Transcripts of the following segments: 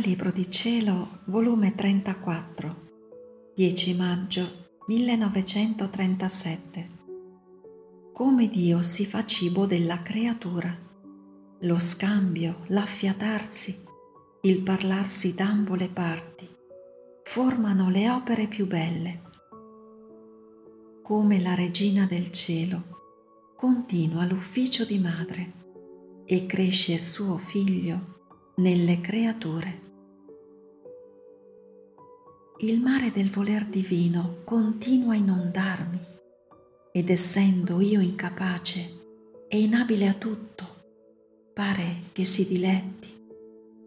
Libro di Cielo, volume 34, 10 maggio 1937. Come Dio si fa cibo della creatura, lo scambio, l'affiatarsi, il parlarsi d'ambo le parti, formano le opere più belle. Come la regina del cielo continua l'ufficio di madre e cresce suo figlio nelle creature. Il mare del voler divino continua a inondarmi. Ed essendo io incapace e inabile a tutto, pare che si diletti,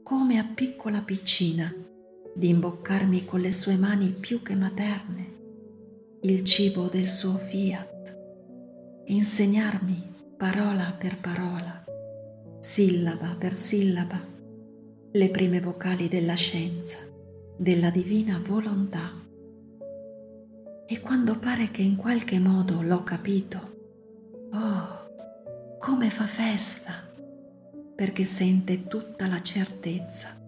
come a piccola piccina, di imboccarmi con le sue mani più che materne il cibo del suo fiat, insegnarmi parola per parola, sillaba per sillaba, le prime vocali della scienza, della divina volontà. E quando pare che in qualche modo l'ho capito, oh, come fa festa, perché sente tutta la certezza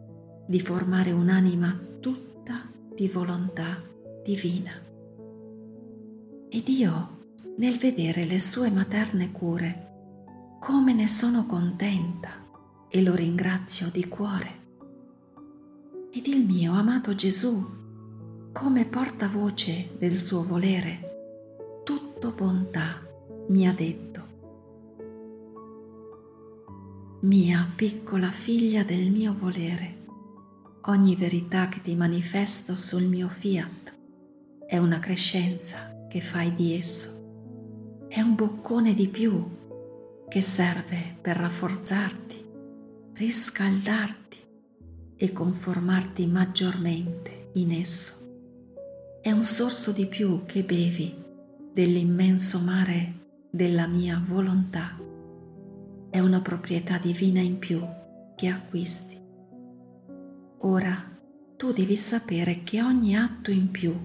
di formare un'anima tutta di volontà divina. Ed io, nel vedere le sue materne cure, come ne sono contenta e lo ringrazio di cuore. Ed il mio amato Gesù, come portavoce del suo volere, tutto bontà mi ha detto. Mia piccola figlia del mio volere, ogni verità che ti manifesto sul mio fiat è una crescenza che fai di esso, è un boccone di più che serve per rafforzarti riscaldarti e conformarti maggiormente in esso. È un sorso di più che bevi dell'immenso mare della mia volontà. È una proprietà divina in più che acquisti. Ora tu devi sapere che ogni atto in più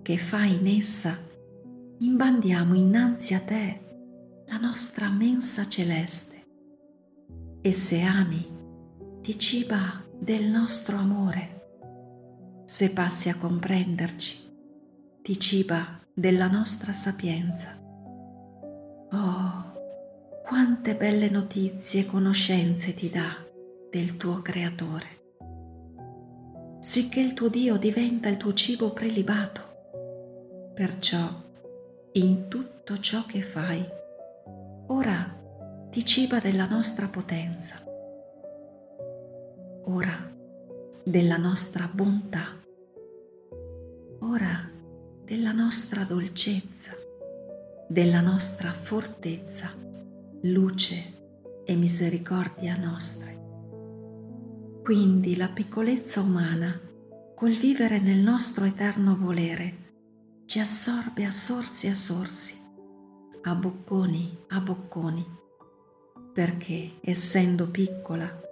che fai in essa imbandiamo innanzi a te la nostra mensa celeste e se ami, ti ciba del nostro amore. Se passi a comprenderci, ti ciba della nostra sapienza. Oh, quante belle notizie e conoscenze ti dà del tuo Creatore, sicché il tuo Dio diventa il tuo cibo prelibato. Perciò, in tutto ciò che fai, ora ti ciba della nostra potenza, ora della nostra bontà, ora della nostra dolcezza, della nostra fortezza, luce e misericordia nostre. Quindi la piccolezza umana, col vivere nel nostro eterno volere, ci assorbe a sorsi a sorsi, a bocconi a bocconi perché, essendo piccola,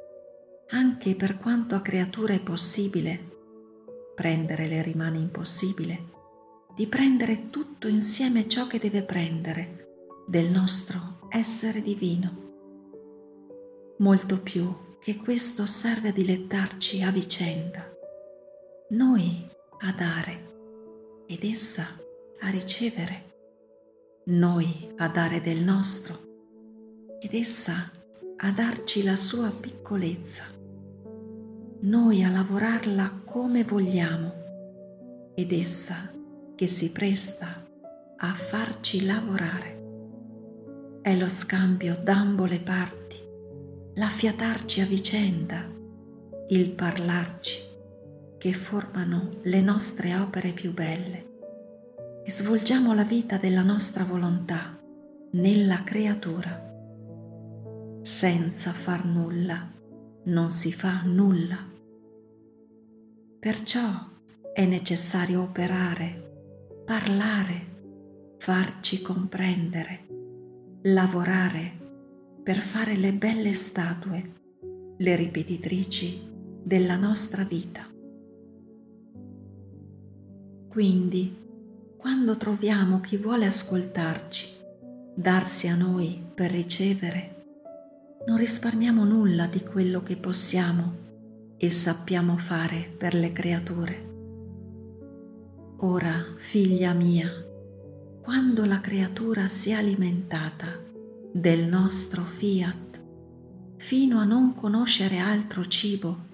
anche per quanto a creatura è possibile, prendere le rimane impossibile, di prendere tutto insieme ciò che deve prendere del nostro essere divino. Molto più che questo serve a dilettarci a vicenda, noi a dare ed essa a ricevere, noi a dare del nostro ed essa a darci la sua piccolezza, noi a lavorarla come vogliamo ed essa che si presta a farci lavorare. È lo scambio d'ambo le parti, l'affiatarci a vicenda, il parlarci che formano le nostre opere più belle. E svolgiamo la vita della nostra volontà nella creatura senza far nulla non si fa nulla. Perciò è necessario operare, parlare, farci comprendere, lavorare per fare le belle statue, le ripetitrici della nostra vita. Quindi, quando troviamo chi vuole ascoltarci, darsi a noi per ricevere, non risparmiamo nulla di quello che possiamo e sappiamo fare per le creature. Ora, figlia mia, quando la creatura si è alimentata del nostro fiat fino a non conoscere altro cibo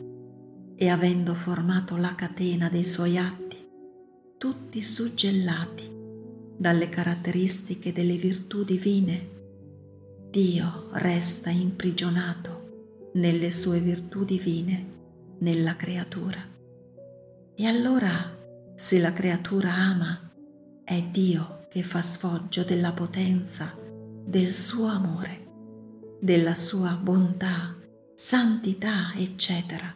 e avendo formato la catena dei suoi atti, tutti suggellati dalle caratteristiche delle virtù divine, Dio resta imprigionato nelle sue virtù divine nella creatura. E allora, se la creatura ama, è Dio che fa sfoggio della potenza del suo amore, della sua bontà, santità, eccetera,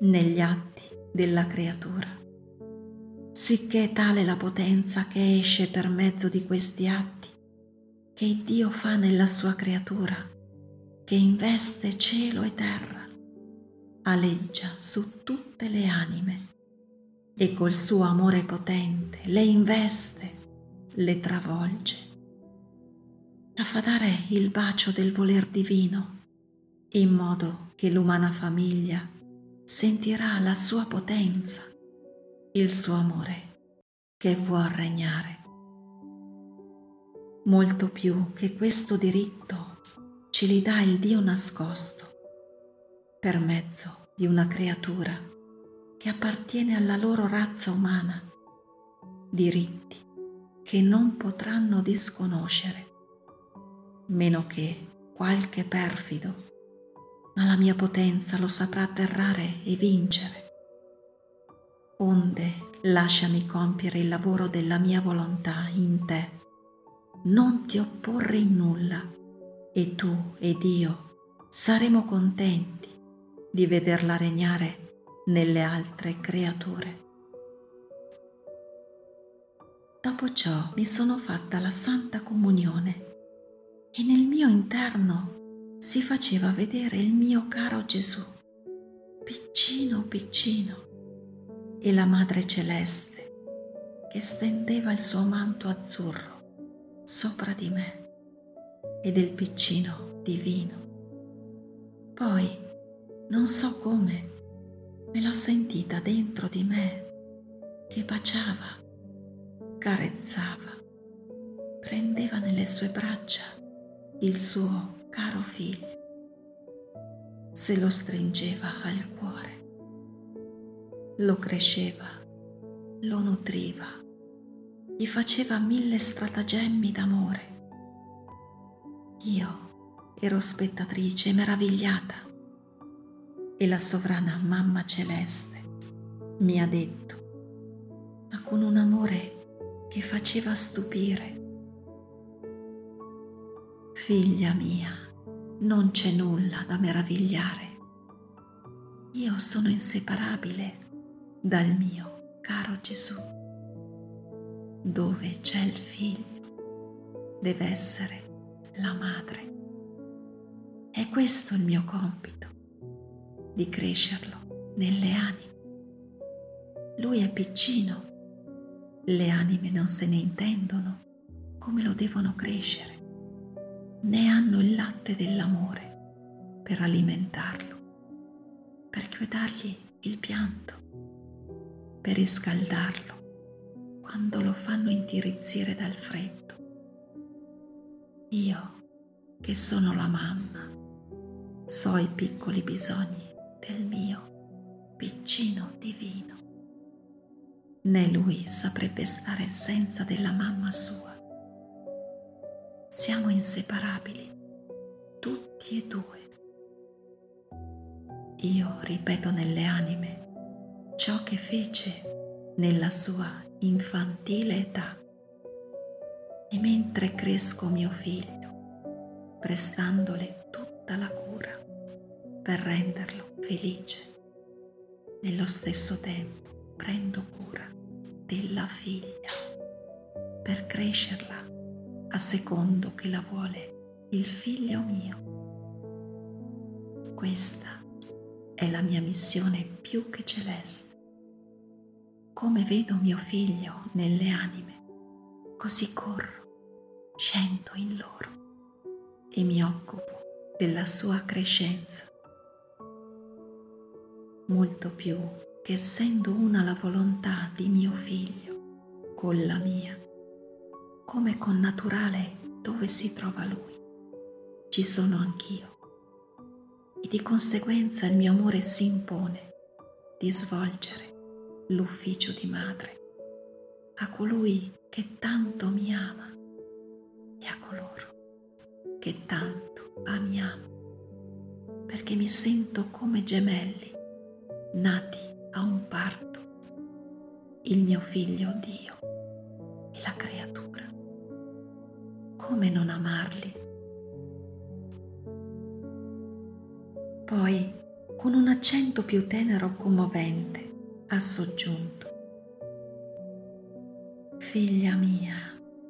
negli atti della creatura. Sicché tale la potenza che esce per mezzo di questi atti, che Dio fa nella sua creatura, che investe cielo e terra aleggia su tutte le anime e col suo amore potente le investe, le travolge. La fa dare il bacio del voler divino in modo che l'umana famiglia sentirà la sua potenza, il suo amore che vuol regnare. Molto più che questo diritto ci li dà il Dio nascosto per mezzo di una creatura che appartiene alla loro razza umana, diritti che non potranno disconoscere, meno che qualche perfido, ma la mia potenza lo saprà atterrare e vincere. Onde lasciami compiere il lavoro della mia volontà in te, non ti opporre in nulla, e tu ed io saremo contenti di vederla regnare nelle altre creature. Dopo ciò mi sono fatta la Santa Comunione e nel mio interno si faceva vedere il mio caro Gesù, piccino piccino, e la Madre Celeste che stendeva il suo manto azzurro sopra di me e del piccino divino. Poi non so come, me l'ho sentita dentro di me che baciava, carezzava, prendeva nelle sue braccia il suo caro figlio, se lo stringeva al cuore, lo cresceva, lo nutriva, gli faceva mille stratagemmi d'amore. Io ero spettatrice meravigliata e la sovrana Mamma Celeste mi ha detto, ma con un amore che faceva stupire, figlia mia, non c'è nulla da meravigliare. Io sono inseparabile dal mio caro Gesù. Dove c'è il figlio, deve essere la madre. È questo il mio compito di crescerlo nelle anime. Lui è piccino, le anime non se ne intendono come lo devono crescere, né hanno il latte dell'amore per alimentarlo, per quietargli il pianto, per riscaldarlo quando lo fanno intirizzire dal freddo. Io, che sono la mamma, so i piccoli bisogni del mio piccino divino. Né lui saprebbe stare senza della mamma sua. Siamo inseparabili, tutti e due. Io ripeto nelle anime ciò che fece nella sua infantile età. E mentre cresco mio figlio, prestandole tutta la cura, per renderlo felice. Nello stesso tempo prendo cura della figlia per crescerla a secondo che la vuole il figlio mio. Questa è la mia missione più che celeste. Come vedo mio figlio nelle anime, così corro, scendo in loro e mi occupo della sua crescenza. Molto più che essendo una la volontà di mio figlio con la mia, come con naturale dove si trova lui, ci sono anch'io. E di conseguenza il mio amore si impone di svolgere l'ufficio di madre a colui che tanto mi ama e a coloro che tanto amiamo, perché mi sento come gemelli nati a un parto, il mio figlio Dio e la creatura. Come non amarli? Poi, con un accento più tenero commovente, ha soggiunto. Figlia mia,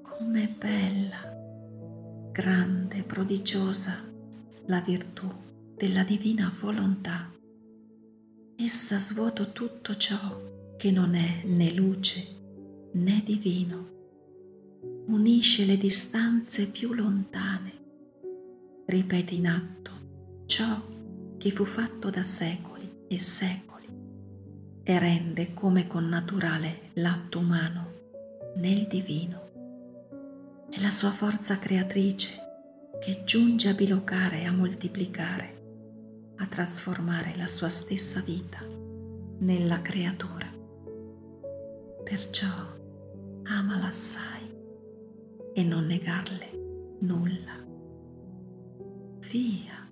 com'è bella, grande, prodigiosa la virtù della divina volontà. Essa svuoto tutto ciò che non è né luce né divino, unisce le distanze più lontane, ripete in atto ciò che fu fatto da secoli e secoli e rende come con naturale l'atto umano nel divino. È la sua forza creatrice che giunge a bilocare a moltiplicare, a trasformare la sua stessa vita nella creatura. Perciò amala assai e non negarle nulla. Via.